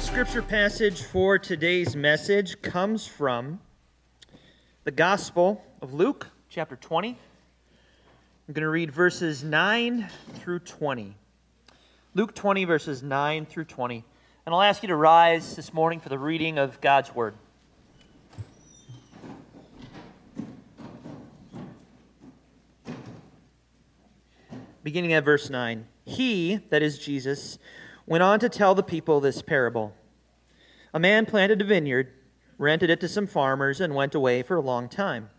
Scripture passage for today's message comes from the Gospel of Luke, chapter 20. I'm going to read verses 9 through 20. Luke 20, verses 9 through 20. And I'll ask you to rise this morning for the reading of God's Word. Beginning at verse 9. He, that is Jesus, went on to tell the people this parable A man planted a vineyard, rented it to some farmers, and went away for a long time.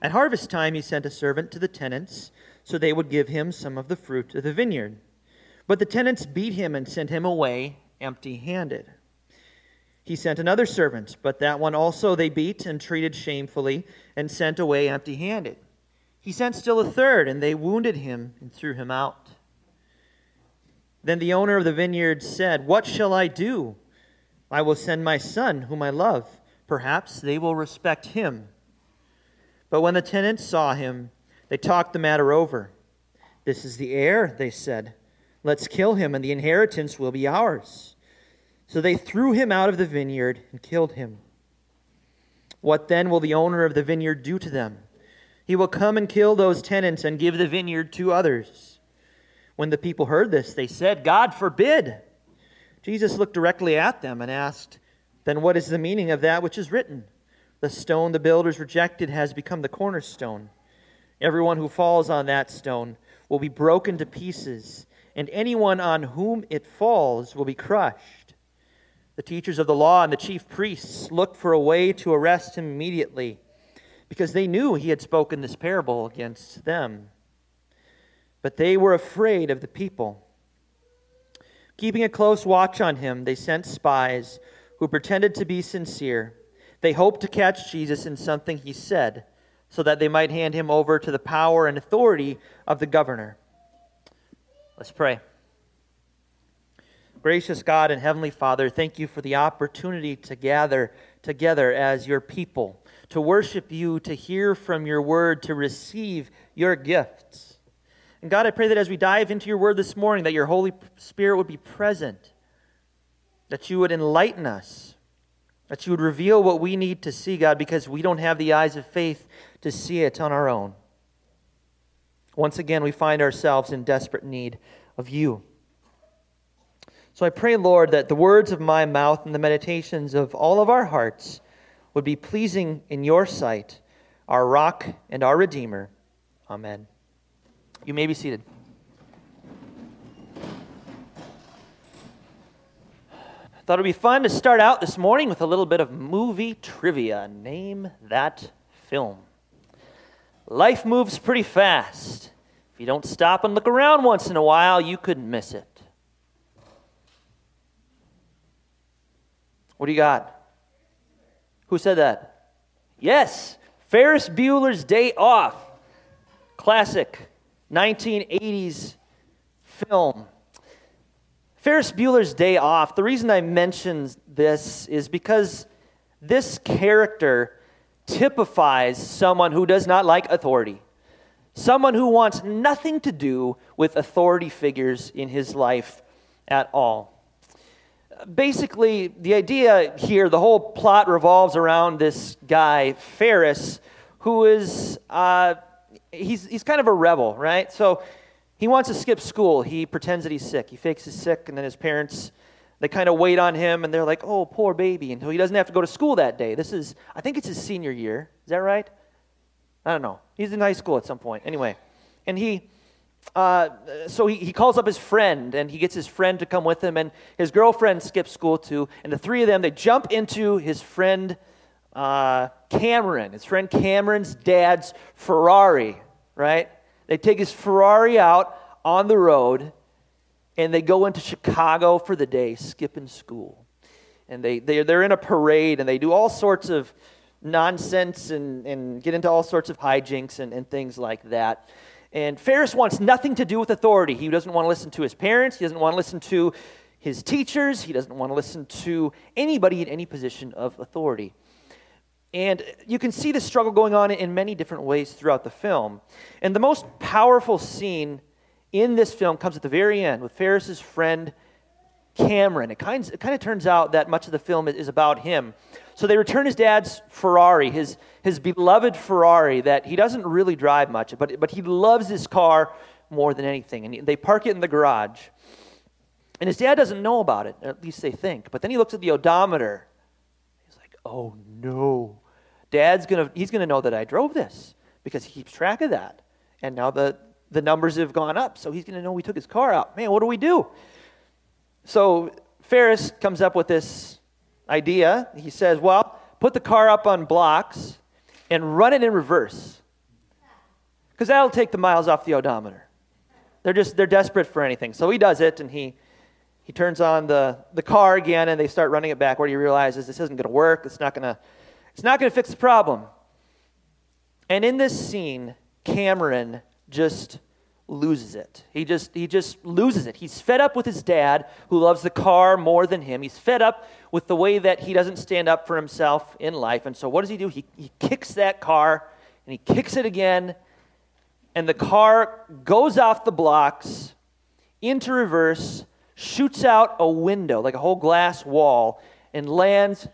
At harvest time, he sent a servant to the tenants so they would give him some of the fruit of the vineyard. But the tenants beat him and sent him away empty handed. He sent another servant, but that one also they beat and treated shamefully and sent away empty handed. He sent still a third, and they wounded him and threw him out. Then the owner of the vineyard said, What shall I do? I will send my son, whom I love. Perhaps they will respect him. But when the tenants saw him, they talked the matter over. This is the heir, they said. Let's kill him, and the inheritance will be ours. So they threw him out of the vineyard and killed him. What then will the owner of the vineyard do to them? He will come and kill those tenants and give the vineyard to others. When the people heard this, they said, God forbid. Jesus looked directly at them and asked, Then what is the meaning of that which is written? The stone the builders rejected has become the cornerstone. Everyone who falls on that stone will be broken to pieces, and anyone on whom it falls will be crushed. The teachers of the law and the chief priests looked for a way to arrest him immediately, because they knew he had spoken this parable against them. But they were afraid of the people. Keeping a close watch on him, they sent spies who pretended to be sincere. They hoped to catch Jesus in something he said, so that they might hand him over to the power and authority of the governor. Let's pray. Gracious God and Heavenly Father, thank you for the opportunity to gather together as your people, to worship you, to hear from your word, to receive your gifts. And God, I pray that as we dive into your word this morning, that your Holy Spirit would be present, that you would enlighten us, that you would reveal what we need to see, God, because we don't have the eyes of faith to see it on our own. Once again, we find ourselves in desperate need of you. So I pray, Lord, that the words of my mouth and the meditations of all of our hearts would be pleasing in your sight, our rock and our redeemer. Amen. You may be seated. Thought it'd be fun to start out this morning with a little bit of movie trivia. Name that film. Life moves pretty fast. If you don't stop and look around once in a while, you could miss it. What do you got? Who said that? Yes, Ferris Bueller's Day Off. Classic. 1980s film. Ferris Bueller's Day Off, the reason I mention this is because this character typifies someone who does not like authority, someone who wants nothing to do with authority figures in his life at all. Basically, the idea here, the whole plot revolves around this guy, Ferris, who is uh, he's, he's kind of a rebel, right? So he wants to skip school. He pretends that he's sick. He fakes he's sick, and then his parents, they kind of wait on him, and they're like, oh, poor baby. And so he doesn't have to go to school that day. This is, I think it's his senior year. Is that right? I don't know. He's in high school at some point. Anyway, and he, uh, so he, he calls up his friend, and he gets his friend to come with him, and his girlfriend skips school too. And the three of them, they jump into his friend uh, Cameron, his friend Cameron's dad's Ferrari, right? They take his Ferrari out on the road and they go into Chicago for the day, skipping school. and they, they, they're in a parade and they do all sorts of nonsense and, and get into all sorts of hijinks and, and things like that. And Ferris wants nothing to do with authority. He doesn't want to listen to his parents, he doesn't want to listen to his teachers, he doesn't want to listen to anybody in any position of authority. And you can see the struggle going on in many different ways throughout the film. And the most powerful scene in this film comes at the very end with Ferris's friend Cameron. It kind, of, it kind of turns out that much of the film is about him. So they return his dad's Ferrari, his, his beloved Ferrari that he doesn't really drive much, but, but he loves his car more than anything. And they park it in the garage. And his dad doesn't know about it, at least they think. But then he looks at the odometer. Oh no. Dad's going to, he's going to know that I drove this because he keeps track of that. And now the, the numbers have gone up, so he's going to know we took his car out. Man, what do we do? So Ferris comes up with this idea. He says, well, put the car up on blocks and run it in reverse because that'll take the miles off the odometer. They're just, they're desperate for anything. So he does it and he, he turns on the, the car again and they start running it back where he realizes this isn't going to work. It's not going to it's not going to fix the problem. And in this scene, Cameron just loses it. He just he just loses it. He's fed up with his dad who loves the car more than him. He's fed up with the way that he doesn't stand up for himself in life. And so what does he do? He he kicks that car and he kicks it again and the car goes off the blocks into reverse, shoots out a window like a whole glass wall and lands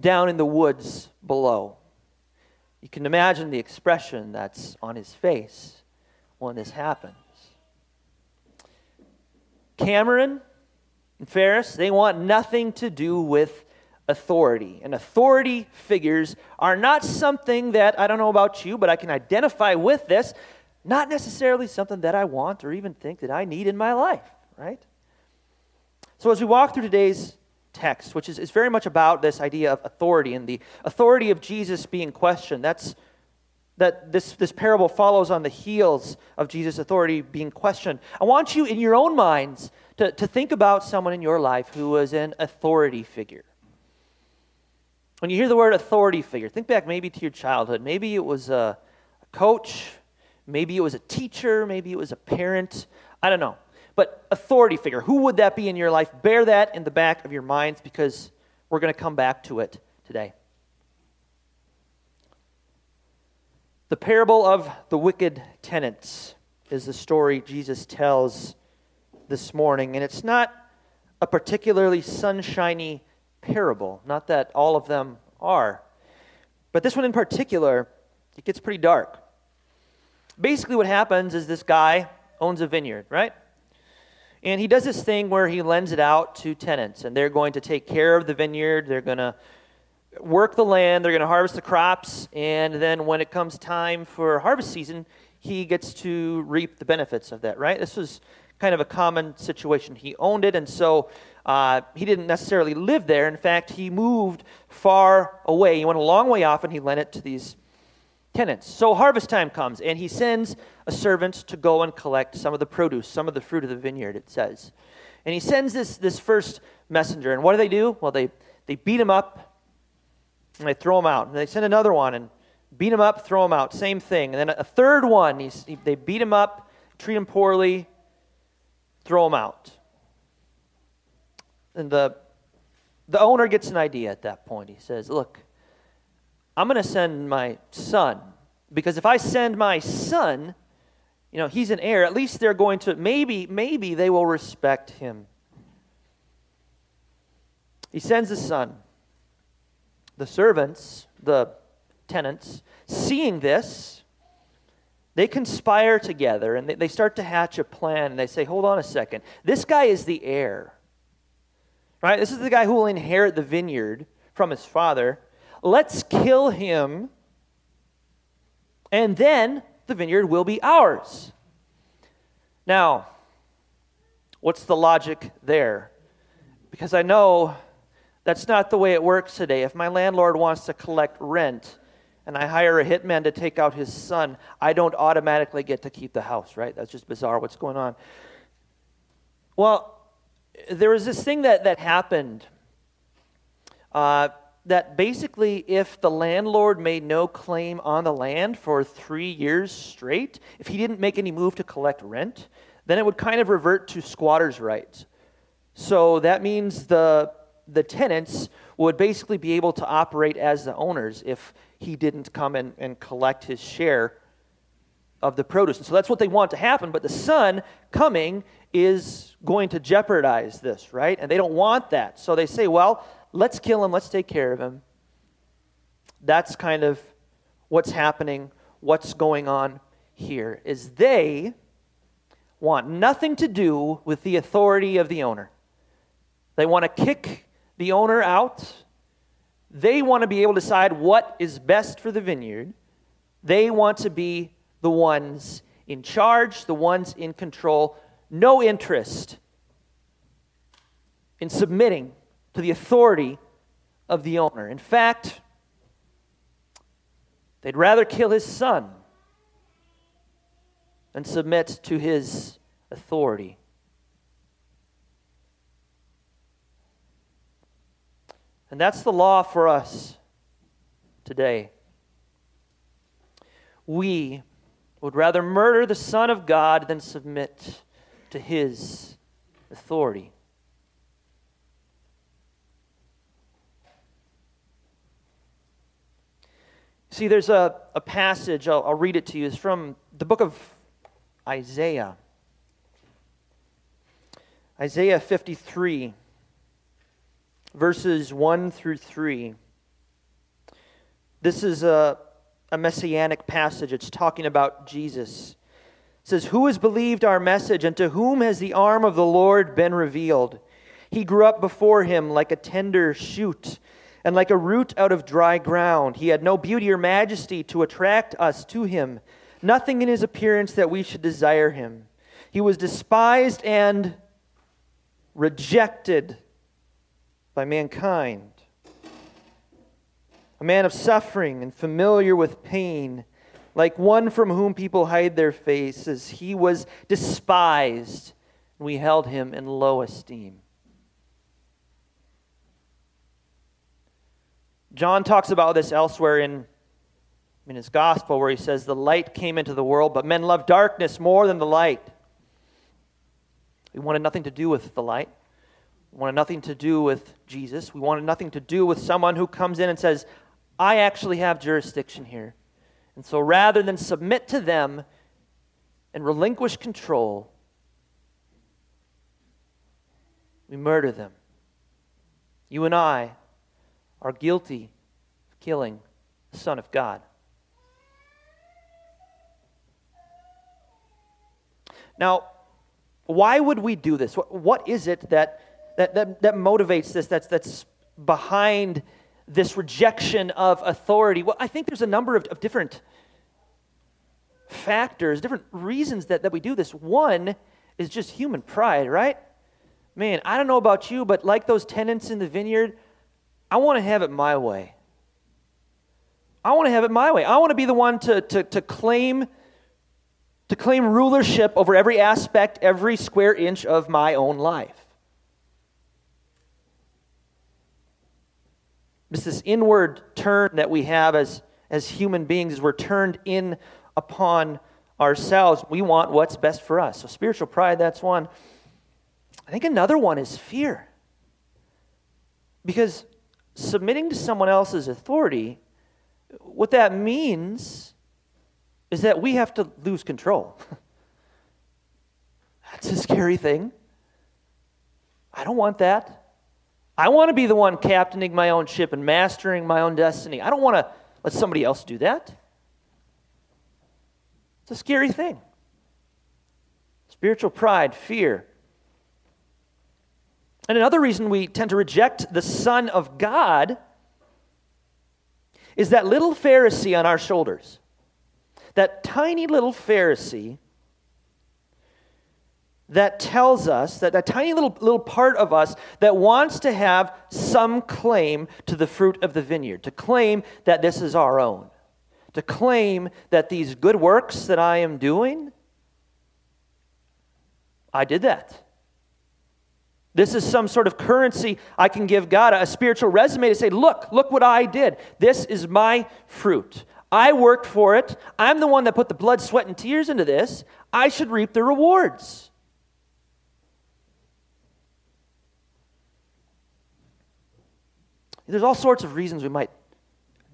down in the woods below. You can imagine the expression that's on his face when this happens. Cameron and Ferris, they want nothing to do with authority. And authority figures are not something that, I don't know about you, but I can identify with this, not necessarily something that I want or even think that I need in my life, right? So as we walk through today's text, which is, is very much about this idea of authority and the authority of Jesus being questioned. That's that this, this parable follows on the heels of Jesus' authority being questioned. I want you in your own minds to, to think about someone in your life who was an authority figure. When you hear the word authority figure, think back maybe to your childhood. Maybe it was a, a coach, maybe it was a teacher, maybe it was a parent. I don't know. But authority figure, who would that be in your life? Bear that in the back of your minds because we're going to come back to it today. The parable of the wicked tenants is the story Jesus tells this morning, and it's not a particularly sunshiny parable. Not that all of them are. But this one in particular, it gets pretty dark. Basically, what happens is this guy owns a vineyard, right? And he does this thing where he lends it out to tenants, and they're going to take care of the vineyard. They're going to work the land. They're going to harvest the crops. And then when it comes time for harvest season, he gets to reap the benefits of that, right? This was kind of a common situation. He owned it, and so uh, he didn't necessarily live there. In fact, he moved far away. He went a long way off, and he lent it to these tenants. So harvest time comes, and he sends a servant to go and collect some of the produce, some of the fruit of the vineyard, it says. And he sends this, this first messenger. And what do they do? Well, they, they beat him up and they throw him out. And they send another one and beat him up, throw him out. Same thing. And then a third one, he, they beat him up, treat him poorly, throw him out. And the, the owner gets an idea at that point. He says, Look, I'm going to send my son. Because if I send my son, you know, he's an heir, at least they're going to, maybe, maybe they will respect him. He sends his son. The servants, the tenants, seeing this, they conspire together and they, start to hatch a plan and they say, hold on a second. This guy is the heir. Right? This is the guy who will inherit the vineyard from his father. Let's kill him, and then the vineyard will be ours. Now, what's the logic there? Because I know that's not the way it works today. If my landlord wants to collect rent and I hire a hitman to take out his son, I don't automatically get to keep the house, right? That's just bizarre. What's going on? Well, there was this thing that, that happened uh, that basically, if the landlord made no claim on the land for three years straight, if he didn't make any move to collect rent, then it would kind of revert to squatters' rights. So that means the, the tenants would basically be able to operate as the owners if he didn't come and, and collect his share of the produce. And so that's what they want to happen, but the son coming is going to jeopardize this, right? And they don't want that. So they say, well, let's kill him, let's take care of him. That's kind of what's happening, what's going on here is they want nothing to do with the authority of the owner. They want to kick the owner out. They want to be able to decide what is best for the vineyard. They want to be the ones in charge, the ones in control. No interest in submitting to the authority of the owner. In fact, they'd rather kill his son than submit to his authority. And that's the law for us today. We would rather murder the Son of God than submit to his authority. See, there's a, a passage, I'll, I'll read it to you. It's from the book of Isaiah. Isaiah 53, verses 1 through 3. This is a, a messianic passage. It's talking about Jesus. It says, Who has believed our message, and to whom has the arm of the Lord been revealed? He grew up before him like a tender shoot and like a root out of dry ground. He had no beauty or majesty to attract us to him, nothing in his appearance that we should desire him. He was despised and rejected by mankind, a man of suffering and familiar with pain. Like one from whom people hide their faces, he was despised, and we held him in low esteem. John talks about this elsewhere in, in his gospel, where he says, The light came into the world, but men loved darkness more than the light. We wanted nothing to do with the light. We wanted nothing to do with Jesus. We wanted nothing to do with someone who comes in and says, I actually have jurisdiction here. And so rather than submit to them and relinquish control, we murder them. You and I are guilty of killing the Son of God. Now, why would we do this? What, is it that, that, that, that motivates this, that's, that's behind this rejection of authority? Well, I think there's a number of, of different factors, different reasons that, that we do this. One is just human pride, right? Man, I don't know about you, but like those tenants in the vineyard, I want to have it my way. I want to have it my way. I want to be the one to, to, to claim to claim rulership over every aspect, every square inch of my own life. It's this inward turn that we have as, as human beings, we're turned in upon ourselves. We want what's best for us. So, spiritual pride, that's one. I think another one is fear. Because submitting to someone else's authority, what that means is that we have to lose control. That's a scary thing. I don't want that. I want to be the one captaining my own ship and mastering my own destiny. I don't want to let somebody else do that. It's a scary thing. Spiritual pride, fear. And another reason we tend to reject the Son of God is that little Pharisee on our shoulders. That tiny little Pharisee that tells us, that, that tiny little, little part of us that wants to have some claim to the fruit of the vineyard, to claim that this is our own, to claim that these good works that I am doing, I did that. This is some sort of currency I can give God, a spiritual resume to say, look, look what I did. This is my fruit. I worked for it. I'm the one that put the blood, sweat, and tears into this. I should reap the rewards. There's all sorts of reasons we might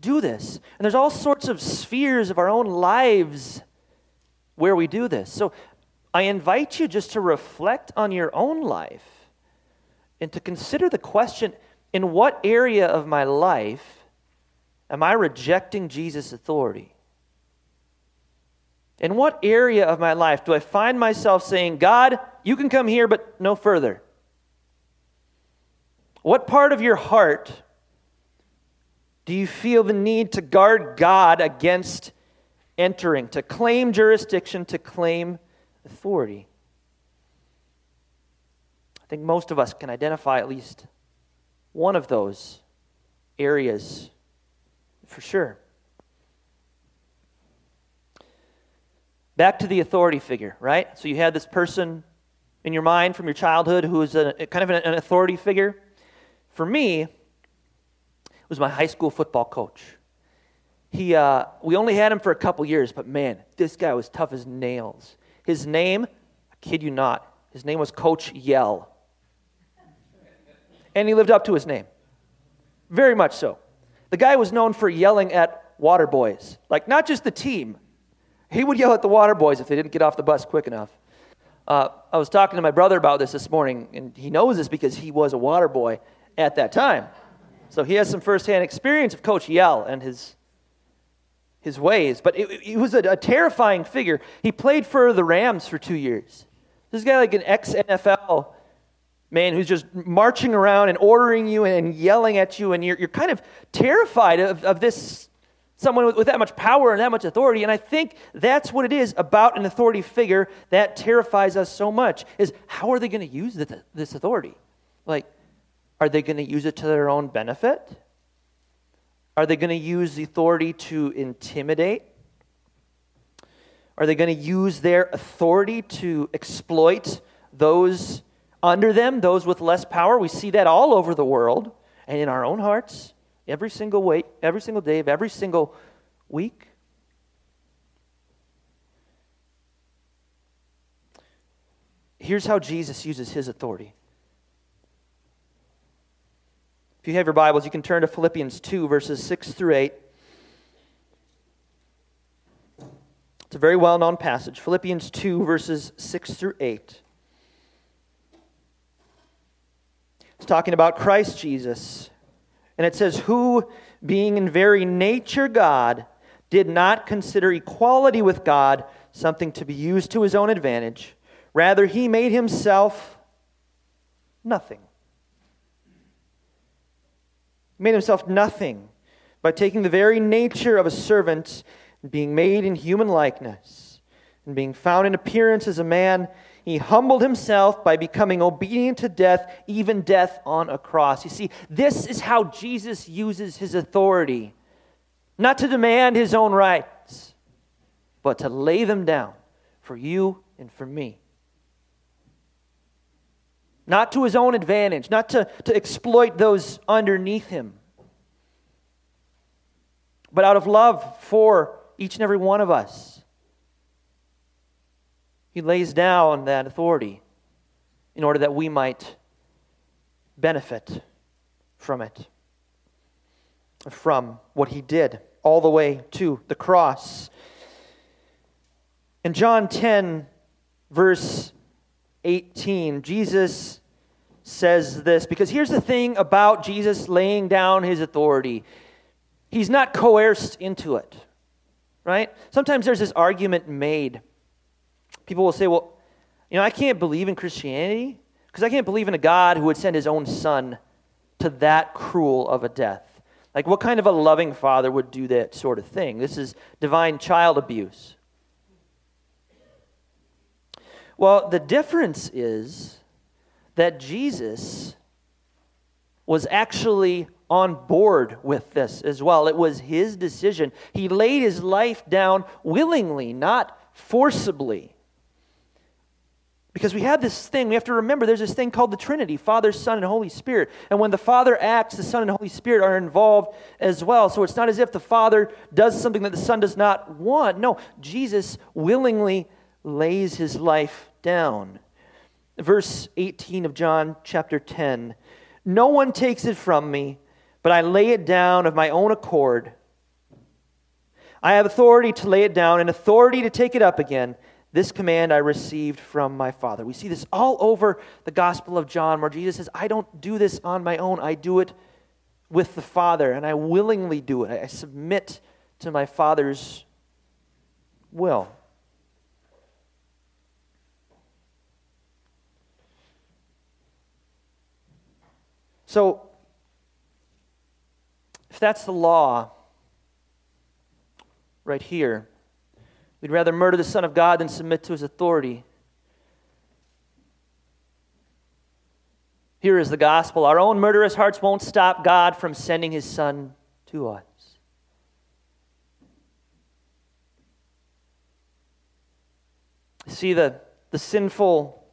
do this. And there's all sorts of spheres of our own lives where we do this. So I invite you just to reflect on your own life and to consider the question in what area of my life am I rejecting Jesus' authority? In what area of my life do I find myself saying, God, you can come here, but no further? What part of your heart do you feel the need to guard God against entering, to claim jurisdiction, to claim authority? I think most of us can identify at least one of those areas for sure. Back to the authority figure, right? So you had this person in your mind from your childhood who was a, kind of an authority figure. For me, it was my high school football coach. He, uh, we only had him for a couple years, but man, this guy was tough as nails. His name, I kid you not, his name was Coach Yell. And he lived up to his name. Very much so. The guy was known for yelling at water boys. Like, not just the team. He would yell at the water boys if they didn't get off the bus quick enough. Uh, I was talking to my brother about this this morning, and he knows this because he was a water boy at that time. So he has some firsthand experience of Coach Yell and his, his ways. But he was a, a terrifying figure. He played for the Rams for two years. This guy, like an ex NFL man who's just marching around and ordering you and yelling at you, and you're, you're kind of terrified of, of this someone with, with, that much power and that much authority. And I think that's what it is about an authority figure that terrifies us so much is how are they going to use this authority? Like, are they going to use it to their own benefit? Are they going to use the authority to intimidate? Are they going to use their authority to exploit those under them, those with less power? We see that all over the world and in our own hearts every single way, every single day of every single week. Here's how Jesus uses his authority. If you have your Bibles, you can turn to Philippians 2, verses 6 through 8. It's a very well known passage. Philippians 2, verses 6 through 8. It's talking about Christ Jesus. And it says, Who, being in very nature God, did not consider equality with God something to be used to his own advantage. Rather, he made himself nothing made himself nothing by taking the very nature of a servant and being made in human likeness. And being found in appearance as a man, he humbled himself by becoming obedient to death, even death on a cross. You see, this is how Jesus uses his authority not to demand his own rights, but to lay them down for you and for me not to his own advantage, not to, to exploit those underneath him, but out of love for each and every one of us. He lays down that authority in order that we might benefit from it, from what he did, all the way to the cross. In John 10, verse 18, Jesus says this because here's the thing about Jesus laying down his authority he's not coerced into it, right? Sometimes there's this argument made. People will say, well, you know, I can't believe in Christianity because I can't believe in a God who would send his own son to that cruel of a death. Like, what kind of a loving father would do that sort of thing? This is divine child abuse. Well, the difference is that Jesus was actually on board with this as well. It was his decision. He laid his life down willingly, not forcibly. Because we have this thing, we have to remember there's this thing called the Trinity Father, Son, and Holy Spirit. And when the Father acts, the Son and Holy Spirit are involved as well. So it's not as if the Father does something that the Son does not want. No, Jesus willingly lays his life down. Verse 18 of John chapter 10 No one takes it from me, but I lay it down of my own accord. I have authority to lay it down and authority to take it up again. This command I received from my Father. We see this all over the Gospel of John where Jesus says, I don't do this on my own. I do it with the Father, and I willingly do it. I submit to my Father's will. So, if that's the law right here, We'd rather murder the Son of God than submit to his authority. Here is the gospel. Our own murderous hearts won't stop God from sending his Son to us. See, the, the sinful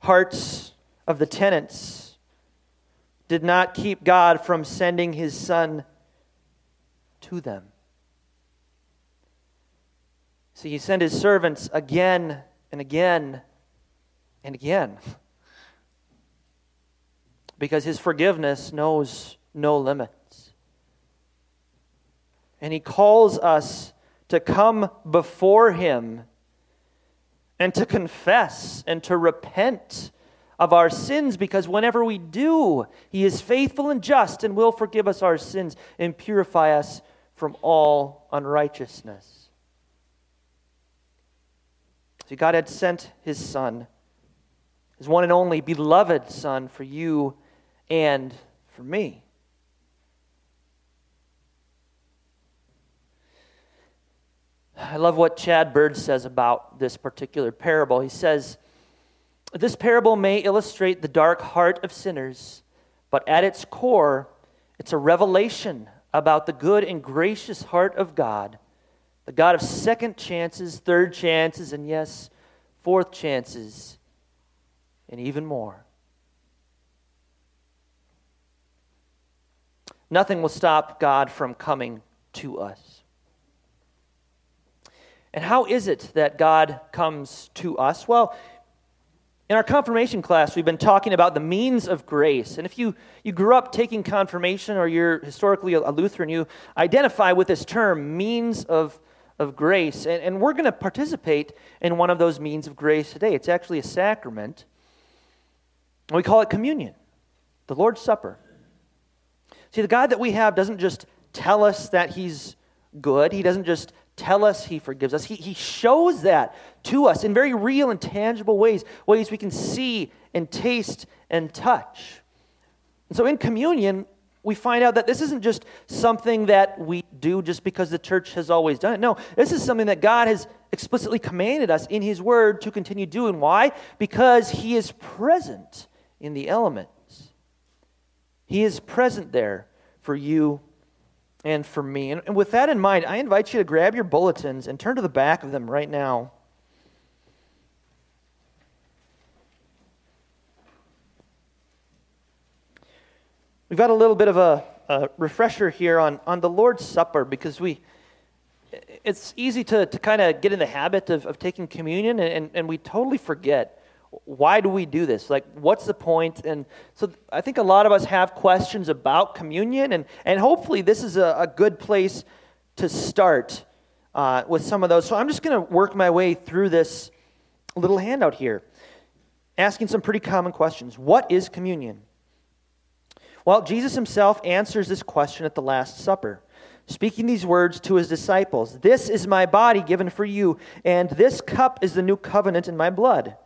hearts of the tenants did not keep God from sending his Son to them. See, he sent his servants again and again and again because his forgiveness knows no limits. And he calls us to come before him and to confess and to repent of our sins because whenever we do, he is faithful and just and will forgive us our sins and purify us from all unrighteousness. See, God had sent his Son, his one and only beloved Son, for you and for me. I love what Chad Bird says about this particular parable. He says, This parable may illustrate the dark heart of sinners, but at its core, it's a revelation about the good and gracious heart of God the God of second chances, third chances, and yes, fourth chances, and even more. Nothing will stop God from coming to us. And how is it that God comes to us? Well, in our confirmation class, we've been talking about the means of grace. And if you, you grew up taking confirmation or you're historically a Lutheran, you identify with this term, means of, of grace. And, and we're going to participate in one of those means of grace today. It's actually a sacrament. We call it communion, the Lord's Supper. See, the God that we have doesn't just tell us that He's good, He doesn't just tell us he forgives us. He, he shows that to us in very real and tangible ways, ways we can see and taste and touch. And so in communion, we find out that this isn't just something that we do just because the church has always done it. No, this is something that God has explicitly commanded us in His Word to continue doing. Why? Because He is present in the elements. He is present there for you and for me. And, and with that in mind, I invite you to grab your bulletins and turn to the back of them right now. We've got a little bit of a, a, refresher here on, on the Lord's Supper because we it's easy to, to kind of get in the habit of, of taking communion and, and, we totally forget why do we do this? Like, what's the point? And so I think a lot of us have questions about communion, and, and hopefully this is a, a good place to start uh, with some of those. So I'm just going to work my way through this little handout here, asking some pretty common questions. What is communion? Well, Jesus himself answers this question at the Last Supper speaking these words to his disciples This is my body given for you, and this cup is the new covenant in my blood.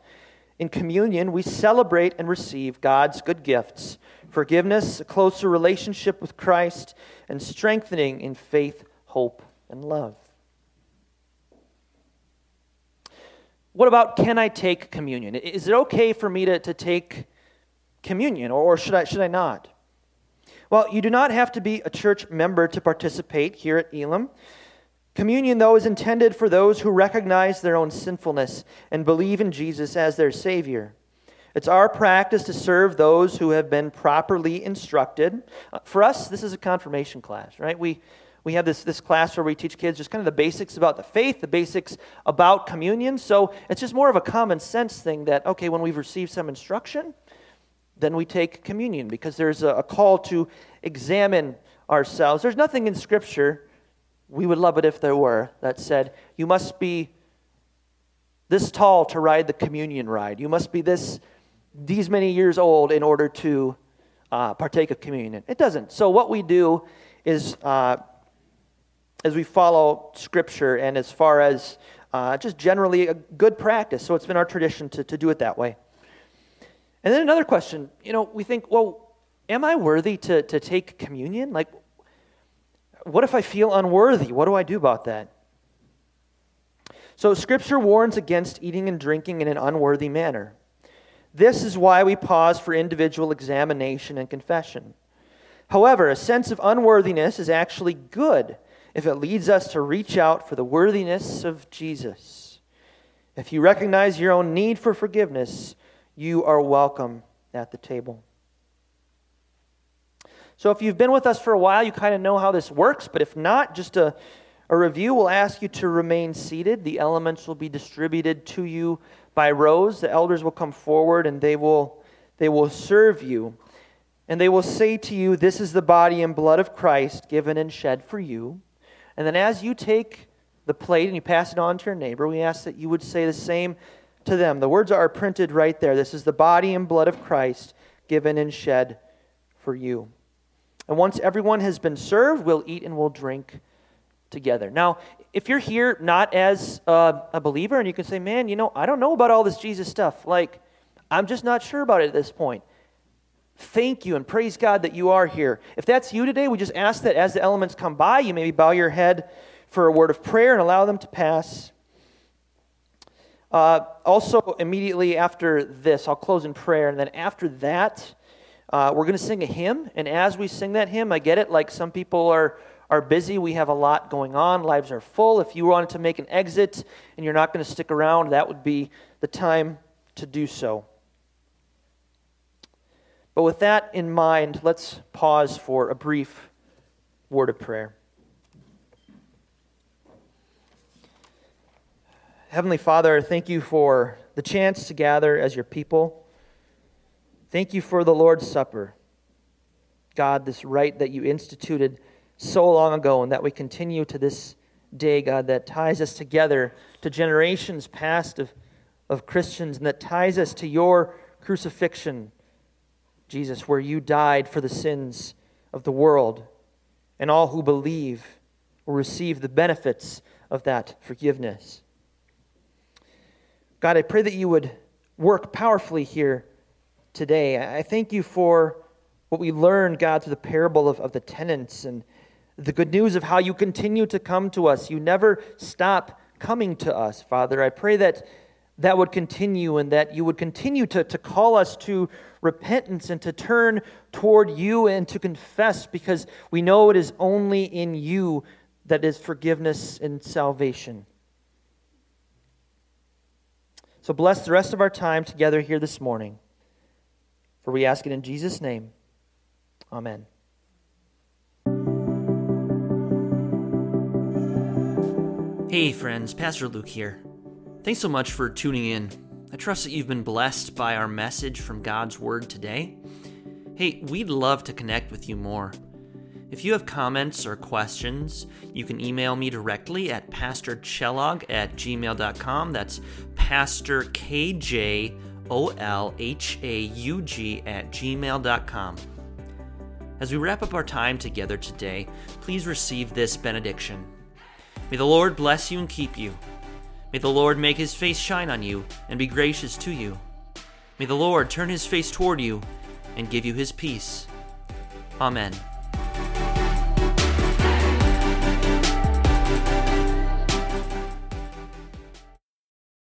In communion, we celebrate and receive God's good gifts forgiveness, a closer relationship with Christ, and strengthening in faith, hope, and love. What about can I take communion? Is it okay for me to, to take communion, or should I, should I not? Well, you do not have to be a church member to participate here at Elam. Communion, though, is intended for those who recognize their own sinfulness and believe in Jesus as their Savior. It's our practice to serve those who have been properly instructed. Uh, for us, this is a confirmation class, right? We, we have this, this class where we teach kids just kind of the basics about the faith, the basics about communion. So it's just more of a common sense thing that, okay, when we've received some instruction, then we take communion because there's a, call to examine ourselves. There's nothing in Scripture, we would love it if there were, that said, you must be this tall to ride the communion ride. You must be this these many years old in order to uh, partake of communion. It doesn't. So what we do is uh, as we follow Scripture and as far as uh, just generally a good practice. So it's been our tradition to, to do it that way. And then another question, you know, we think, well, am I worthy to, to take communion? Like, what if I feel unworthy? What do I do about that? So, Scripture warns against eating and drinking in an unworthy manner. This is why we pause for individual examination and confession. However, a sense of unworthiness is actually good if it leads us to reach out for the worthiness of Jesus. If you recognize your own need for forgiveness, you are welcome at the table. So, if you've been with us for a while, you kind of know how this works, but if not, just a, a review will ask you to remain seated. The elements will be distributed to you by rows. The elders will come forward and they will, they will serve you. And they will say to you, This is the body and blood of Christ given and shed for you. And then as you take the plate and you pass it on to your neighbor, we ask that you would say the same to them. The words are printed right there. This is the body and blood of Christ given and shed for you. And once everyone has been served, we'll eat and we'll drink together. Now, if you're here not as a, a believer and you can say, man, you know, I don't know about all this Jesus stuff, like, I'm just not sure about it at this point. Thank you and praise God that you are here. If that's you today, we just ask that as the elements come by, you maybe bow your head for a word of prayer and allow them to pass. Uh, also, immediately after this, I'll close in prayer, and then after that, uh, we're going to sing a hymn. And as we sing that hymn, I get it, like some people are are busy. We have a lot going on. Lives are full. If you wanted to make an exit and you're not going to stick around, that would be the time to do so. But with that in mind, let's pause for a brief word of prayer. Heavenly Father, thank you for the chance to gather as your people. Thank you for the Lord's Supper. God, this rite that you instituted so long ago and that we continue to this day, God, that ties us together to generations past of, of Christians and that ties us to your crucifixion, Jesus, where you died for the sins of the world, and all who believe will receive the benefits of that forgiveness. God, I pray that you would work powerfully here today. I thank you for what we learned, God, through the parable of, of the tenants and the good news of how you continue to come to us. You never stop coming to us, Father. I pray that that would continue and that you would continue to, to call us to repentance and to turn toward you and to confess because we know it is only in you that is forgiveness and salvation. So bless the rest of our time together here this morning. For we ask it in Jesus' name. Amen. Hey, friends, Pastor Luke here. Thanks so much for tuning in. I trust that you've been blessed by our message from God's Word today. Hey, we'd love to connect with you more. If you have comments or questions, you can email me directly at pastorkjolhaug at gmail.com. That's pastor K-J-O-L-H-A-U-G at gmail.com. As we wrap up our time together today, please receive this benediction. May the Lord bless you and keep you. May the Lord make his face shine on you and be gracious to you. May the Lord turn his face toward you and give you his peace. Amen.